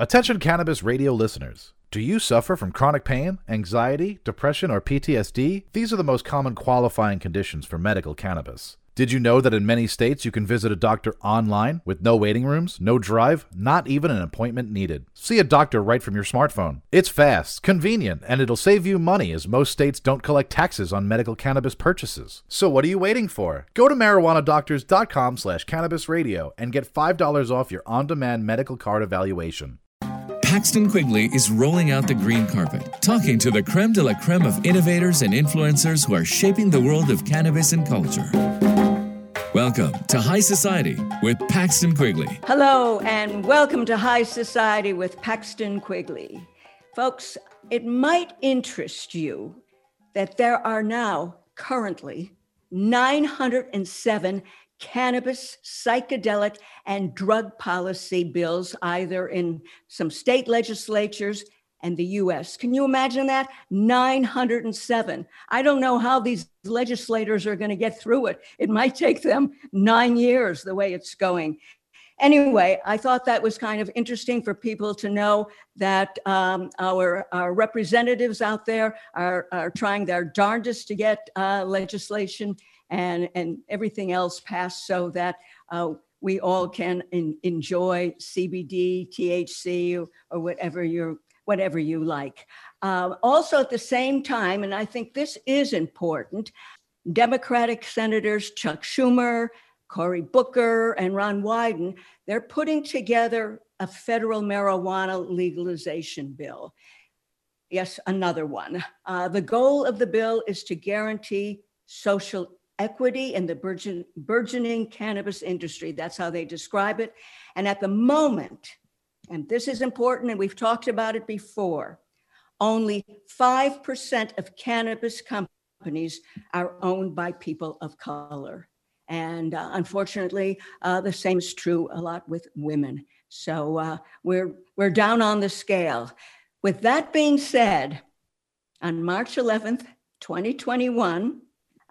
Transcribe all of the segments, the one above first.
Attention cannabis radio listeners. Do you suffer from chronic pain, anxiety, depression, or PTSD? These are the most common qualifying conditions for medical cannabis. Did you know that in many states you can visit a doctor online with no waiting rooms, no drive, not even an appointment needed? See a doctor right from your smartphone. It's fast, convenient, and it'll save you money as most states don't collect taxes on medical cannabis purchases. So what are you waiting for? Go to marijuanadoctors.com slash cannabis radio and get $5 off your on-demand medical card evaluation. Paxton Quigley is rolling out the green carpet, talking to the creme de la creme of innovators and influencers who are shaping the world of cannabis and culture. Welcome to High Society with Paxton Quigley. Hello, and welcome to High Society with Paxton Quigley. Folks, it might interest you that there are now currently 907 cannabis, psychedelic, and drug policy bills, either in some state legislatures and the US. Can you imagine that? 907. I don't know how these legislators are going to get through it. It might take them nine years the way it's going. Anyway, I thought that was kind of interesting for people to know that um, our, our, representatives out there are, are trying their darndest to get uh, legislation and, and everything else passed so that uh, we all can in, enjoy CBD, THC, or, whatever you're whatever you like. Uh, also, at the same time, and I think this is important, Democratic Senators Chuck Schumer, Cory Booker, and Ron Wyden, they're putting together a federal marijuana legalization bill. Yes, another one. Uh, the goal of the bill is to guarantee social equity in the burgeon, burgeoning cannabis industry. That's how they describe it. And at the moment, and this is important, and we've talked about it before, only 5% of cannabis companies are owned by people of color. And uh, unfortunately, uh, the same is true a lot with women. So uh, we're, we're down on the scale. With that being said, on March 11th, 2021,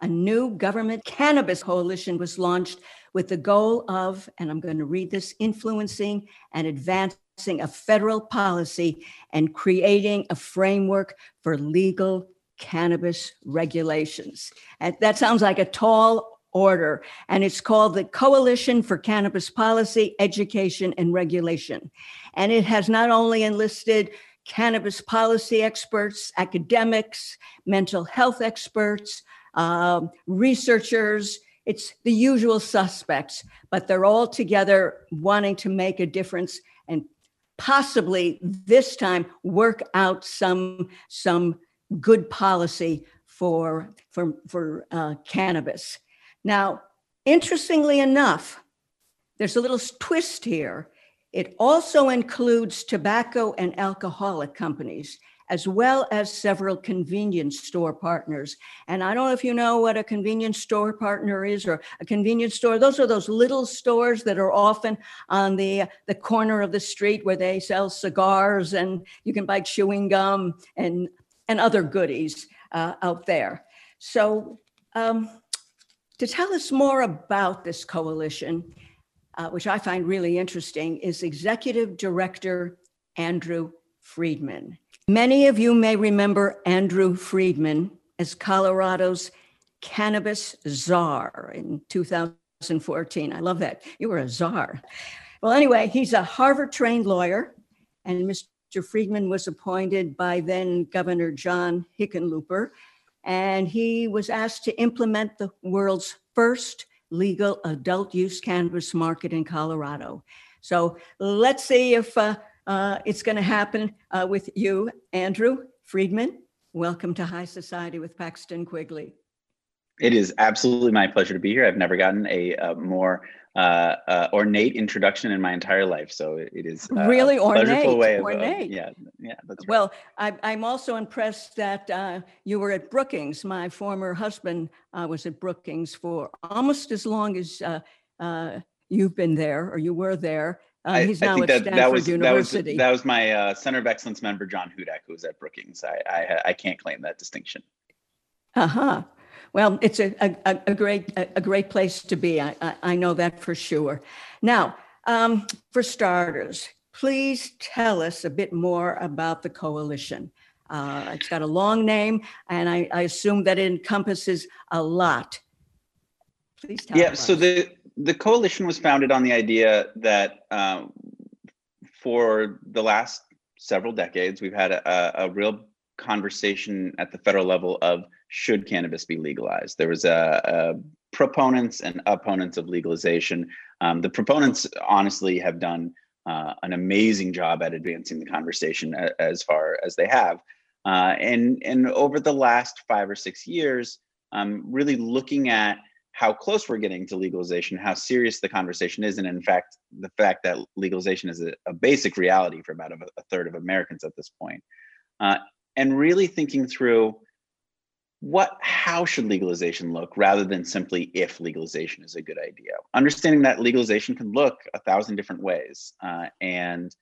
a new government cannabis coalition was launched with the goal of, and I'm going to read this, influencing and advancing a federal policy and creating a framework for legal cannabis regulations. And that sounds like a tall order, and it's called the Coalition for Cannabis Policy, Education, and Regulation. And it has not only enlisted cannabis policy experts, academics, mental health experts, um, researchers, it's the usual suspects, but they're all together wanting to make a difference and possibly this time work out some some good policy for for for uh, cannabis. Now, interestingly enough, there's a little twist here. It also includes tobacco and alcoholic companies as well as several convenience store partners. And I don't know if you know what a convenience store partner is or a convenience store. Those are those little stores that are often on the, the corner of the street where they sell cigars and you can buy chewing gum and, and other goodies uh, out there. So, um, to tell us more about this coalition, uh, which I find really interesting, is Executive Director Andrew Freedman. Many of you may remember Andrew Freedman as Colorado's cannabis czar in 2014. I love that. You were a czar. Well, anyway, he's a Harvard trained lawyer, and Mr. Freedman was appointed by then Governor John Hickenlooper, and he was asked to implement the world's first legal adult use cannabis market in Colorado. So let's see if uh, uh, it's going to happen uh, with you, Andrew Freedman. Welcome to High Society with Paxton Quigley. It is absolutely my pleasure to be here. I've never gotten a, a more uh, uh, ornate introduction in my entire life, so it is uh, really ornate. Way ornate. Of, yeah, yeah, that's right. Well, I, am also impressed that uh, you were at Brookings. My former husband uh, was at Brookings for almost as long as uh, you've been there, or you were there. Uh, he's now at that, Stanford that was, University. That was, that was my uh, Center of Excellence member, John Hudak, who was at Brookings. I, I, I can't claim that distinction. Uh huh. Well, it's a, a, a great a, great place to be. I, I, I know that for sure. Now, um, for starters, please tell us a bit more about the coalition. Uh, it's got a long name, and I, I assume that it encompasses a lot. Please tell Yeah, us. so the the coalition was founded on the idea that um, for the last several decades, we've had a, a real conversation at the federal level of should cannabis be legalized. There was a, a proponents and opponents of legalization. Um, the proponents honestly have done uh, an amazing job at advancing the conversation a, as far as they have. Uh, and and over the last five or six years, um, really looking at how close we're getting to legalization, how serious the conversation is, and in fact, the fact that legalization is a, a basic reality for about a, a, third of Americans at this point, uh, and really thinking through what how should legalization look rather than simply if legalization is a good idea? Understanding that legalization can look a thousand different ways uh, and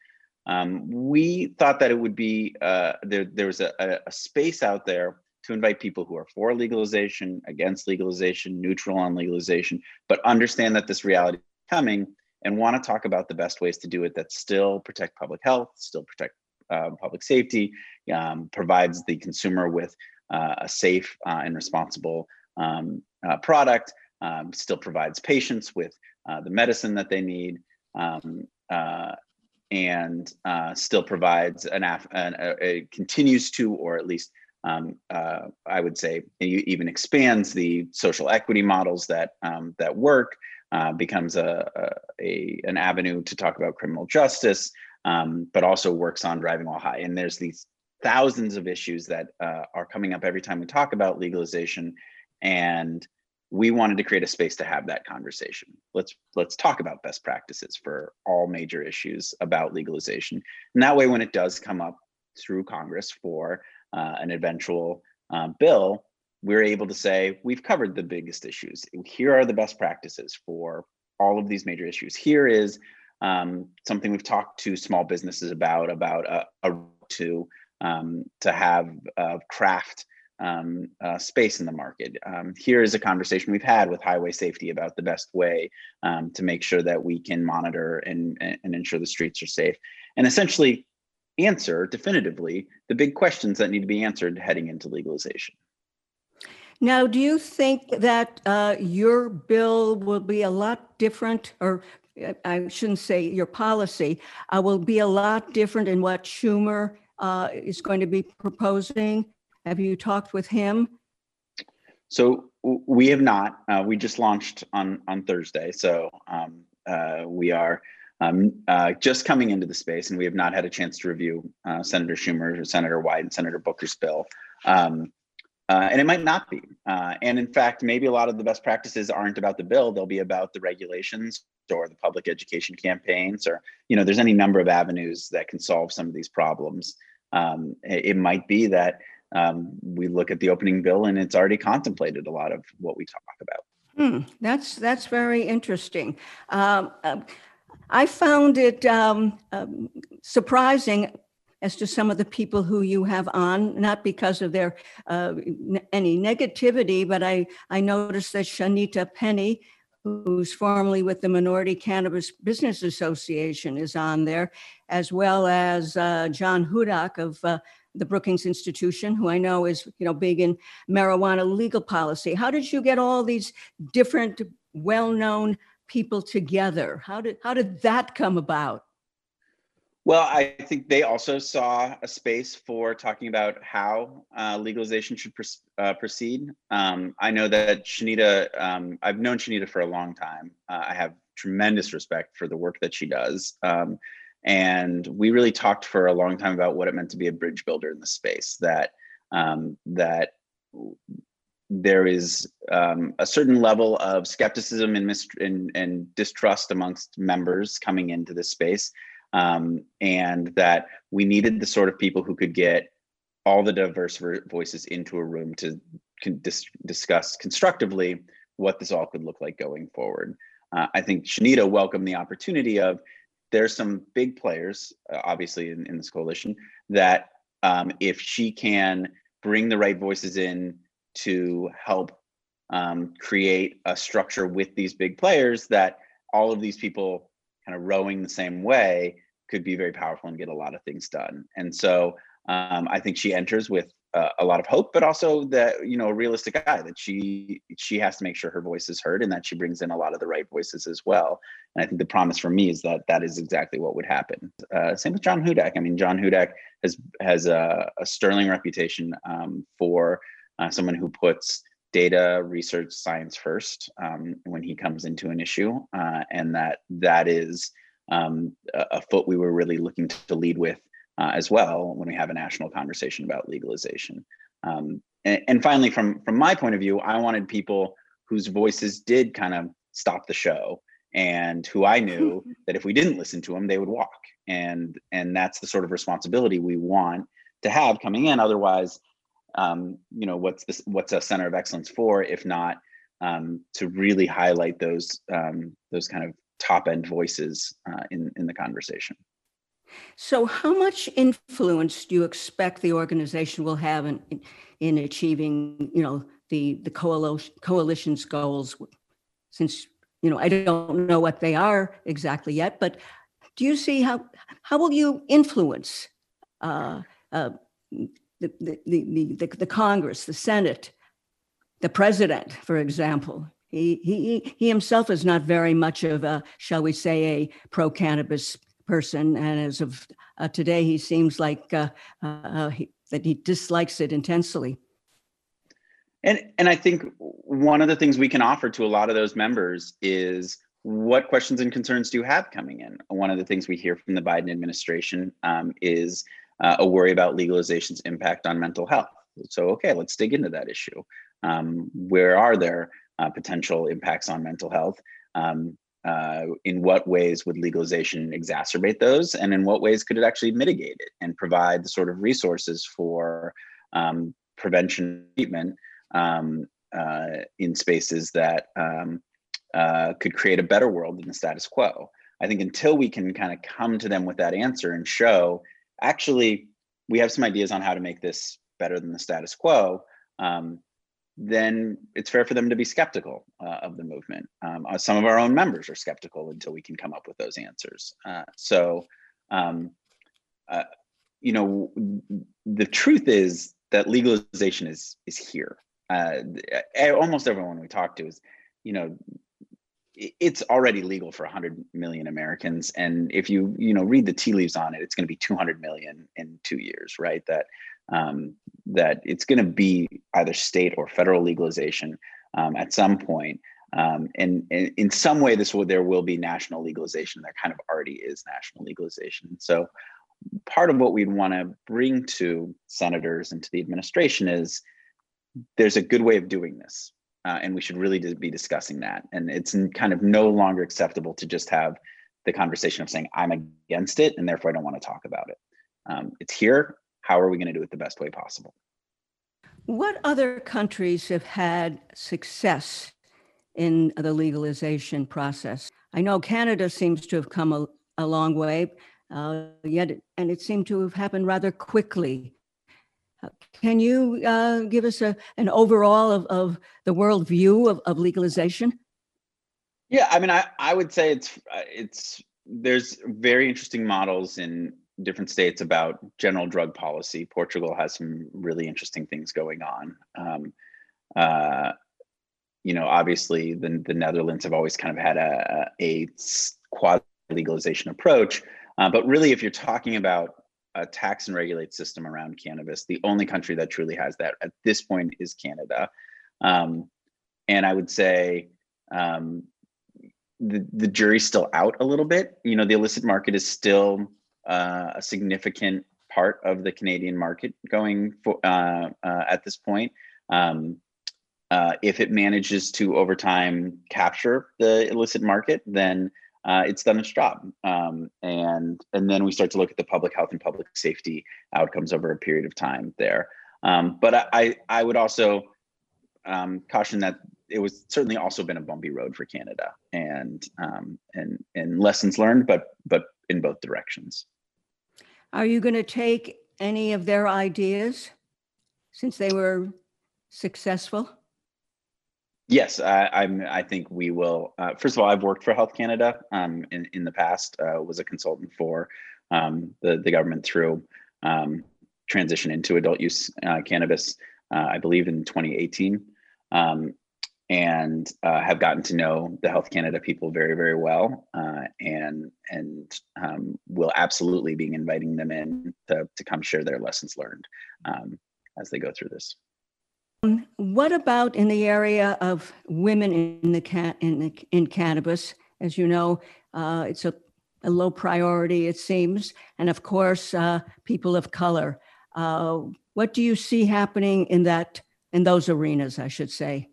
um, we thought that it would be uh, there there was a, a, space out there to invite people who are for legalization against legalization neutral on legalization but understand that this reality is coming and want to talk about the best ways to do it that still protect public health still protect uh, public safety um, provides the consumer with uh, a safe uh, and responsible um, uh, product, um, still provides patients with the medicine that they need, um, and still provides an, af- an a, a, continues to, or at least um, uh, I would say even expands the social equity models that um, that work, uh, becomes a, a, a, an avenue to talk about criminal justice, um, but also works on driving while high. And there's these thousands of issues that uh, are coming up every time we talk about legalization and we wanted to create a space to have that conversation let's let's talk about best practices for all major issues about legalization and that way when it does come up through congress for uh, an eventual uh, bill we're able to say we've covered the biggest issues. Here are the best practices for all of these major issues. Here is um, something we've talked to small businesses about about a, a to um, to have uh, craft um, uh, space in the market. Um, here is a conversation we've had with highway safety about the best way um, to make sure that we can monitor and, and ensure the streets are safe. And essentially answer definitively the big questions that need to be answered heading into legalization. Now, do you think that uh, your bill will be a lot different, or uh, I shouldn't say your policy, uh, will be a lot different in what Schumer uh, is going to be proposing? Have you talked with him? So we have not. Uh, we just launched on on Thursday, so um, uh, we are um, uh, just coming into the space, and we have not had a chance to review uh, Senator Schumer, or Senator Wyden, and Senator Booker's bill. Um, uh, and it might not be. Uh, and in fact, maybe a lot of the best practices aren't about the bill; they'll be about the regulations or the public education campaigns, or you know, there's any number of avenues that can solve some of these problems. Um, it, it, might be that um, we look at the opening bill and it's already contemplated a lot of what we talk about. Hmm, that's that's very interesting. Um, uh, I found it um, um, surprising as to some of the people who you have on, not because of their uh, n- any negativity, but I I noticed that Shanita Penny who's formerly with the Minority Cannabis Business Association, is on there, as well as uh, John Hudak of uh, the Brookings Institution, who I know is you know big in marijuana legal policy. How did you get all these different, well-known people together? How did how did that come about? Well, I think they also saw a space for talking about how uh, legalization should uh, proceed. Um, I know that Shanita, um, I've known Shanita for a long time. Uh, I have tremendous respect for the work that she does. Um, and we really talked for a long time about what it meant to be a bridge builder in the space, that, um, that there is um, a certain level of skepticism and, mist- and, and distrust amongst members coming into this space um, and that we needed the sort of people who could get all the diverse voices into a room to dis- discuss constructively what this all could look like going forward. Uh, I think Shanita welcomed the opportunity of there's some big players, uh, obviously in, in, this coalition, that um, if she can bring the right voices in to help um, create a structure with these big players, that all of these people kind of rowing the same way could be very powerful and get a lot of things done. And so um, I think she enters with uh, a lot of hope, but also that you know a realistic eye that she she has to make sure her voice is heard and that she brings in a lot of the right voices as well. And I think the promise for me is that that is exactly what would happen. Uh, same with John Hudak. I mean, John Hudak has has a, a sterling reputation um, for uh, someone who puts data research science first um, when he comes into an issue uh, and that that is um, a, a, foot we were really looking to, to lead with uh, as well when we have a national conversation about legalization. Um, and, and, finally from from my point of view i wanted people whose voices did kind of stop the show and who i knew that if we didn't listen to them they would walk. And and that's the sort of responsibility we want to have coming in. Otherwise um, you know what's this what's a center of excellence for if not um, to really highlight those um, those kind of top end voices uh, in in the conversation. So how much influence do you expect the organization will have in in, in achieving you know the the coalition coalition's goals? Since you know i don't know what they are exactly yet but do you see how how will you influence uh, uh, the, the, the, the Congress, the Senate, the president, for example. He, he, he himself is not very much of a, shall we say, a pro cannabis person. And as of uh, today, he seems like uh, uh, he, that he dislikes it intensely. And, and I think one of the things we can offer to a lot of those members is what questions and concerns do you have coming in? One of the things we hear from the Biden administration um, is uh, a worry about legalization's impact on mental health. So, okay, let's dig into that issue. Um, where are there uh, potential impacts on mental health? Um, uh, in what ways would legalization exacerbate those? And in what ways could it actually mitigate it and provide the sort of resources for um, prevention treatment um, uh, in spaces that um, uh, could create a better world than the status quo? I think until we can kind of come to them with that answer and show actually we have some ideas on how to make this better than the status quo um, then it's fair for them to be skeptical uh, of the movement. Um, uh, some of our own members are skeptical until we can come up with those answers. Uh, so um, uh, you know the truth is that legalization is is here. Uh, almost everyone we talk to is you know it's already legal for 100 million Americans, and if you you know read the tea leaves on it, it's going to be 200 million in two years, right? That um, that it's going to be either state or federal legalization um, at some point. Um, and, and, in some way, this will there will be national legalization. There kind of already is national legalization. So part of what we'd want to bring to senators and to the administration is there's a good way of doing this uh, and we should really be discussing that. And it's kind of no longer acceptable to just have the conversation of saying I'm against it and therefore I don't want to talk about it. Um, it's here. How are we going to do it the best way possible? What other countries have had success in the legalization process? I know Canada seems to have come a, a long way, uh, yet, and it seemed to have happened rather quickly. Can you uh, give us a, an overall of, of the world view of, of legalization? Yeah, I mean, I, I would say it's uh, it's there's very interesting models in different states about general drug policy. Portugal has some really interesting things going on. Um, uh, you know, obviously, the the Netherlands have always kind of had a a quasi legalization approach, uh, but really, if you're talking about a tax and regulate system around cannabis. The only country that truly has that at this point is Canada. Um, and I would say um, the, the jury's still out a little bit. You know, the illicit market is still uh, a significant part of the Canadian market going for, uh, uh, at this point. Um, uh, if it manages to over time capture the illicit market, then uh, it's done its job. Um, and and then we start to look at the public health and public safety outcomes over a period of time there. Um, but I I would also um, caution that it was certainly also been a bumpy road for Canada and um, and and lessons learned, but but in both directions. Are you going to take any of their ideas since they were successful? Yes, I, I'm. I think we will. Uh, first of all, I've worked for Health Canada um, in in the past. Uh, was a consultant for um, the the government through um, transition into adult use uh, cannabis, uh, I believe in 2018, um, and uh, have gotten to know the Health Canada people very very well, uh, and and um, will absolutely be inviting them in to to come share their lessons learned um, as they go through this. What about in the area of women in the cat in in cannabis? As you know, uh, it's a, a, low priority, it seems, and of course, uh, people of color. Uh, what do you see happening in that in those arenas? I should say.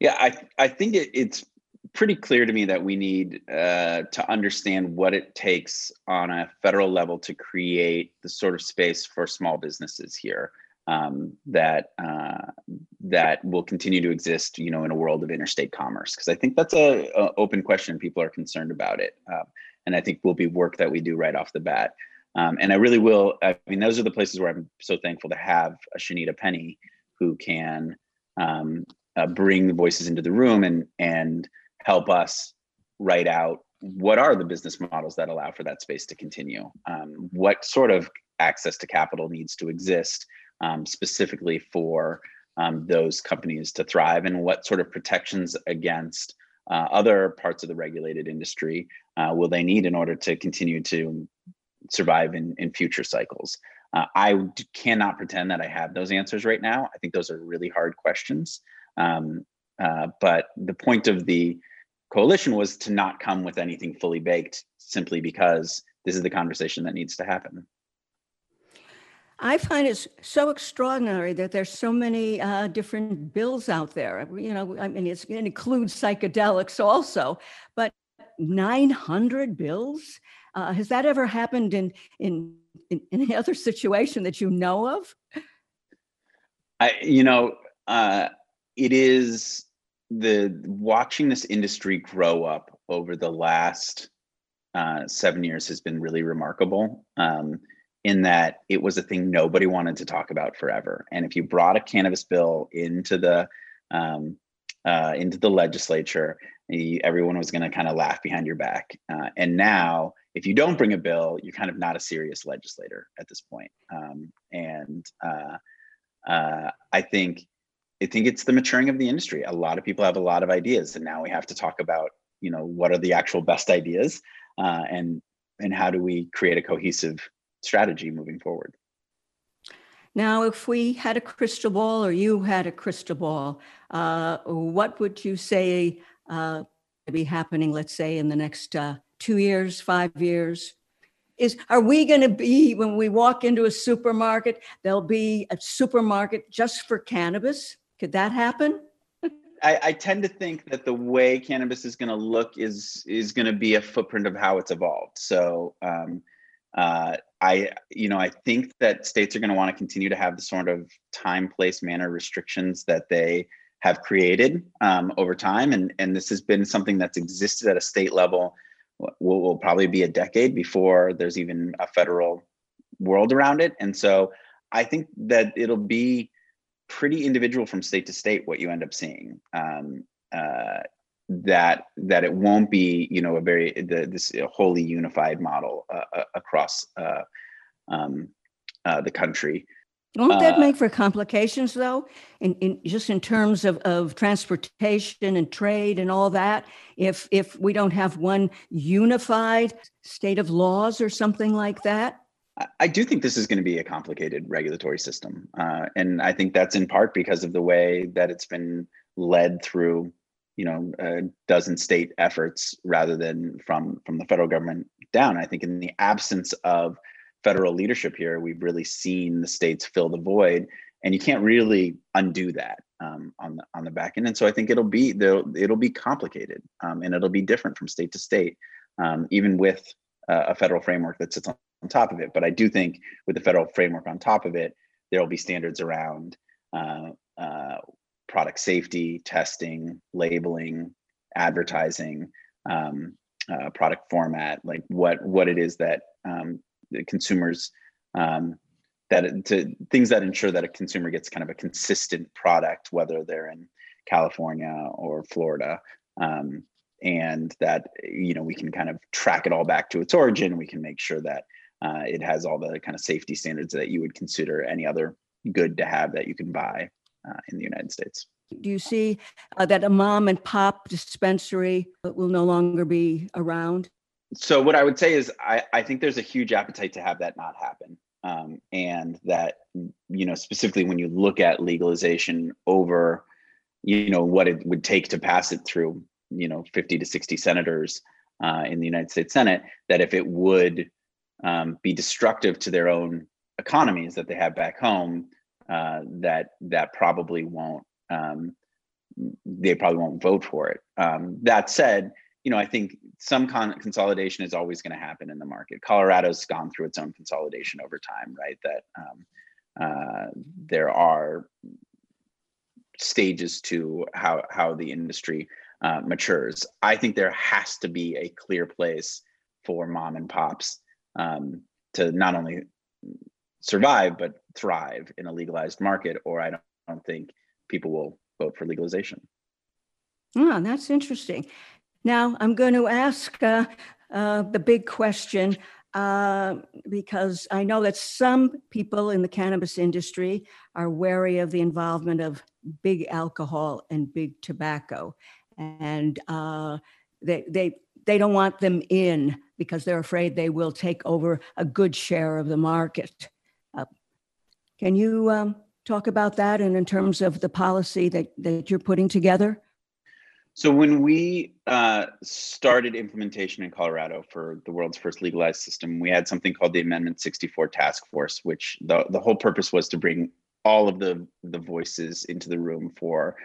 Yeah, I I think it, it's pretty clear to me that we need uh, to understand what it takes on a federal level to create the sort of space for small businesses here um, that uh, that will continue to exist, you know, in a world of interstate commerce. Because I think that's a, a, open question. People are concerned about it, um, and I think will be work that we do right off the bat. Um, and I really will. I mean, those are the places where I'm so thankful to have a Shanita Penny who can um, uh, bring the voices into the room and and help us write out what are the business models that allow for that space to continue. Um, what sort of access to capital needs to exist um, specifically for um, those companies to thrive and what sort of protections against uh, other parts of the regulated industry uh, will they need in order to continue to survive in, in future cycles? Uh, I cannot pretend that I have those answers right now. I think those are really hard questions. Um, uh, but the point of the coalition was to not come with anything fully baked simply because this is the conversation that needs to happen. I find it so extraordinary that there's so many uh, different bills out there. You know, I mean, it includes psychedelics also, but 900 bills. Uh, has that ever happened in, in in any other situation that you know of? I, you know, uh, it is the watching this industry grow up over the last uh, seven years has been really remarkable. Um, in that it was a thing nobody wanted to talk about forever. And if you brought a cannabis bill into the um, uh, into the legislature, everyone was going to kind of laugh behind your back. Uh, and now, if you don't bring a bill, you're kind of not a serious legislator at this point. Um, and uh, uh I think I think it's the maturing of the industry. A lot of people have a lot of ideas, and now we have to talk about you know what are the actual best ideas uh, and and how do we create a cohesive strategy moving forward. Now, if we had a crystal ball or you had a crystal ball, uh, what would you say uh, be happening, let's say, in the next uh, two years, five years? Is are we going to be when we walk into a supermarket? There'll be a supermarket just for cannabis. Could that happen? I, I, tend to think that the way cannabis is going to look is is going to be a footprint of how it's evolved. So um, uh, I, you know, I think that states are going to want to continue to have the sort of time, place, manner restrictions that they have created um, over time, and and this has been something that's existed at a state level. Will, will probably be a decade before there's even a federal world around it, and so I think that it'll be pretty individual from state to state what you end up seeing. Um, uh, that that it won't be you know a very the, this wholly unified model uh, uh, across uh, um, uh, the country. Won't that uh, make for complications though? In, in just in terms of, of transportation and trade and all that, if if we don't have one unified state of laws or something like that? I do think this is going to be a complicated regulatory system. Uh, and I think that's in part because of the way that it's been led through you know a dozen state efforts rather than from from the federal government down. I think in the absence of federal leadership here we've really seen the states fill the void and you can't really undo that um, on the on the back end. And so i think it'll be it'll be complicated um, and it'll be different from state to state um, even with uh, a federal framework that sits on, on, top of it. But i do think with the federal framework on top of it there will be standards around uh, uh, product safety, testing, labeling, advertising, um, uh, product format, like what what it is that um, consumers um, that to things that ensure that a consumer gets kind of a consistent product, whether they're in California or Florida. Um, and that you know we can kind of track it all back to its origin. We can make sure that uh, it has all the kind of safety standards that you would consider any other good to have that you can buy uh, in the United States. Do you see uh, that a mom and pop dispensary will no longer be around? So what I would say is I, I think there's a huge appetite to have that not happen. Um, and that you know specifically when you look at legalization over you know what it would take to pass it through you know 50 to 60 senators uh, in the united states senate that if it would um, be destructive to their own economies that they have back home uh, that that probably won't um, they probably won't vote for it um, that said you know, I think some con- consolidation is always going to happen in the market. Colorado's gone through its own consolidation over time, right? That um, uh, there are stages to how how the industry uh, matures. I think there has to be a clear place for mom and pops um, to not only survive but thrive in a legalized market, or I don't, don't think people will vote for legalization. Oh, that's interesting. Now, I'm going to ask uh, uh, the big question uh, because I know that some people in the cannabis industry are wary of the involvement of big alcohol and big tobacco. And uh, they, they, they don't want them in because they're afraid they will take over a good share of the market. Can you um, talk about that and in terms of the policy that, that you're putting together? So when we uh, started implementation in Colorado for the world's first legalized system, we had something called the Amendment 64 Task Force, which the, the whole purpose was to bring all of the, the voices into the room for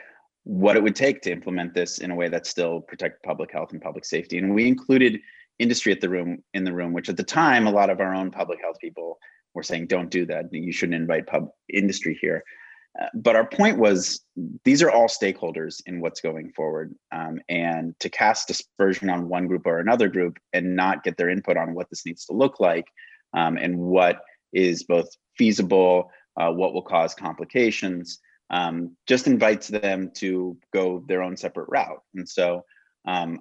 what it would take to implement this in a way that still protect public health and public safety. And we included industry at the room in the room, which at the time a lot of our own public health people were saying, "Don't do that. You shouldn't invite pub industry here." Uh, but our point was these are all stakeholders in what's going forward. Um, and to cast dispersion on one group or another group and not get their input on what this needs to look like um, and what is both feasible, uh, what will cause complications, um, just invites them to go their own separate route. And so um,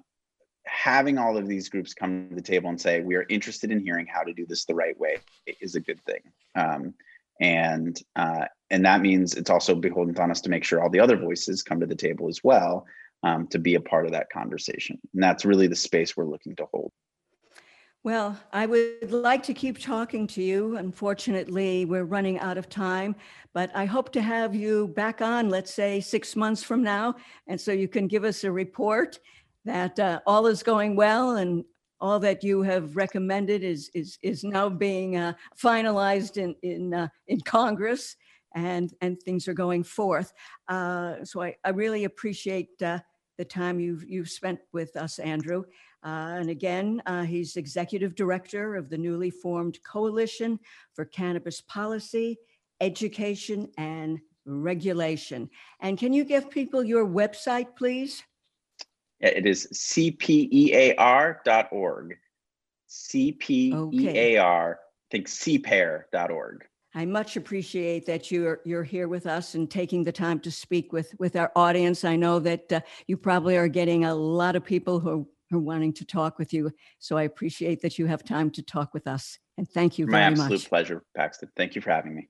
having all of these groups come to the table and say, we are interested in hearing how to do this the right way is a good thing. Um, and uh, and that means it's also beholden on us to make sure all the other voices come to the table as well um, to be a part of that conversation and that's really the space we're looking to hold well, I would like to keep talking to you. Unfortunately, we're running out of time, but I hope to have you back on, let's say six months from now. And so you can give us a report that uh, all is going well and all that you have recommended is is is now being uh, finalized in in uh, in Congress, and and things are going forth. Uh, so I, I really appreciate uh, the time you've you've spent with us, Andrew. Uh, and again, uh, he's executive director of the newly formed Coalition for Cannabis Policy, Education, and Regulation. And can you give people your website, please? It is cpear.org. CPEAR, I think cpear.org. I much appreciate that you're you're here with us and taking the time to speak with with our audience. I know that uh, you probably are getting a lot of people who are, are wanting to talk with you. So I appreciate that you have time to talk with us. And thank you My very much. My absolute pleasure, Paxton. Thank you for having me.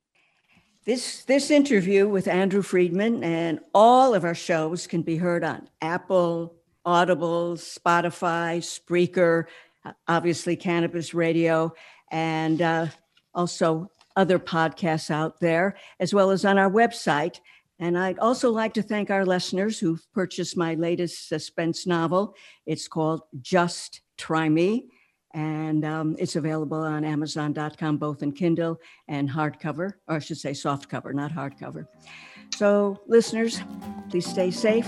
This, this interview with Andrew Freedman and all of our shows can be heard on Apple, Audible, Spotify, Spreaker, uh, obviously Cannabis Radio, and uh, also other podcasts out there, as well as on our website. And I'd also like to thank our listeners who've purchased my latest suspense novel. It's called Just Try Me, and um, it's available on Amazon.com, both in Kindle and hardcover, or I should say softcover, not hardcover. So, listeners, please stay safe.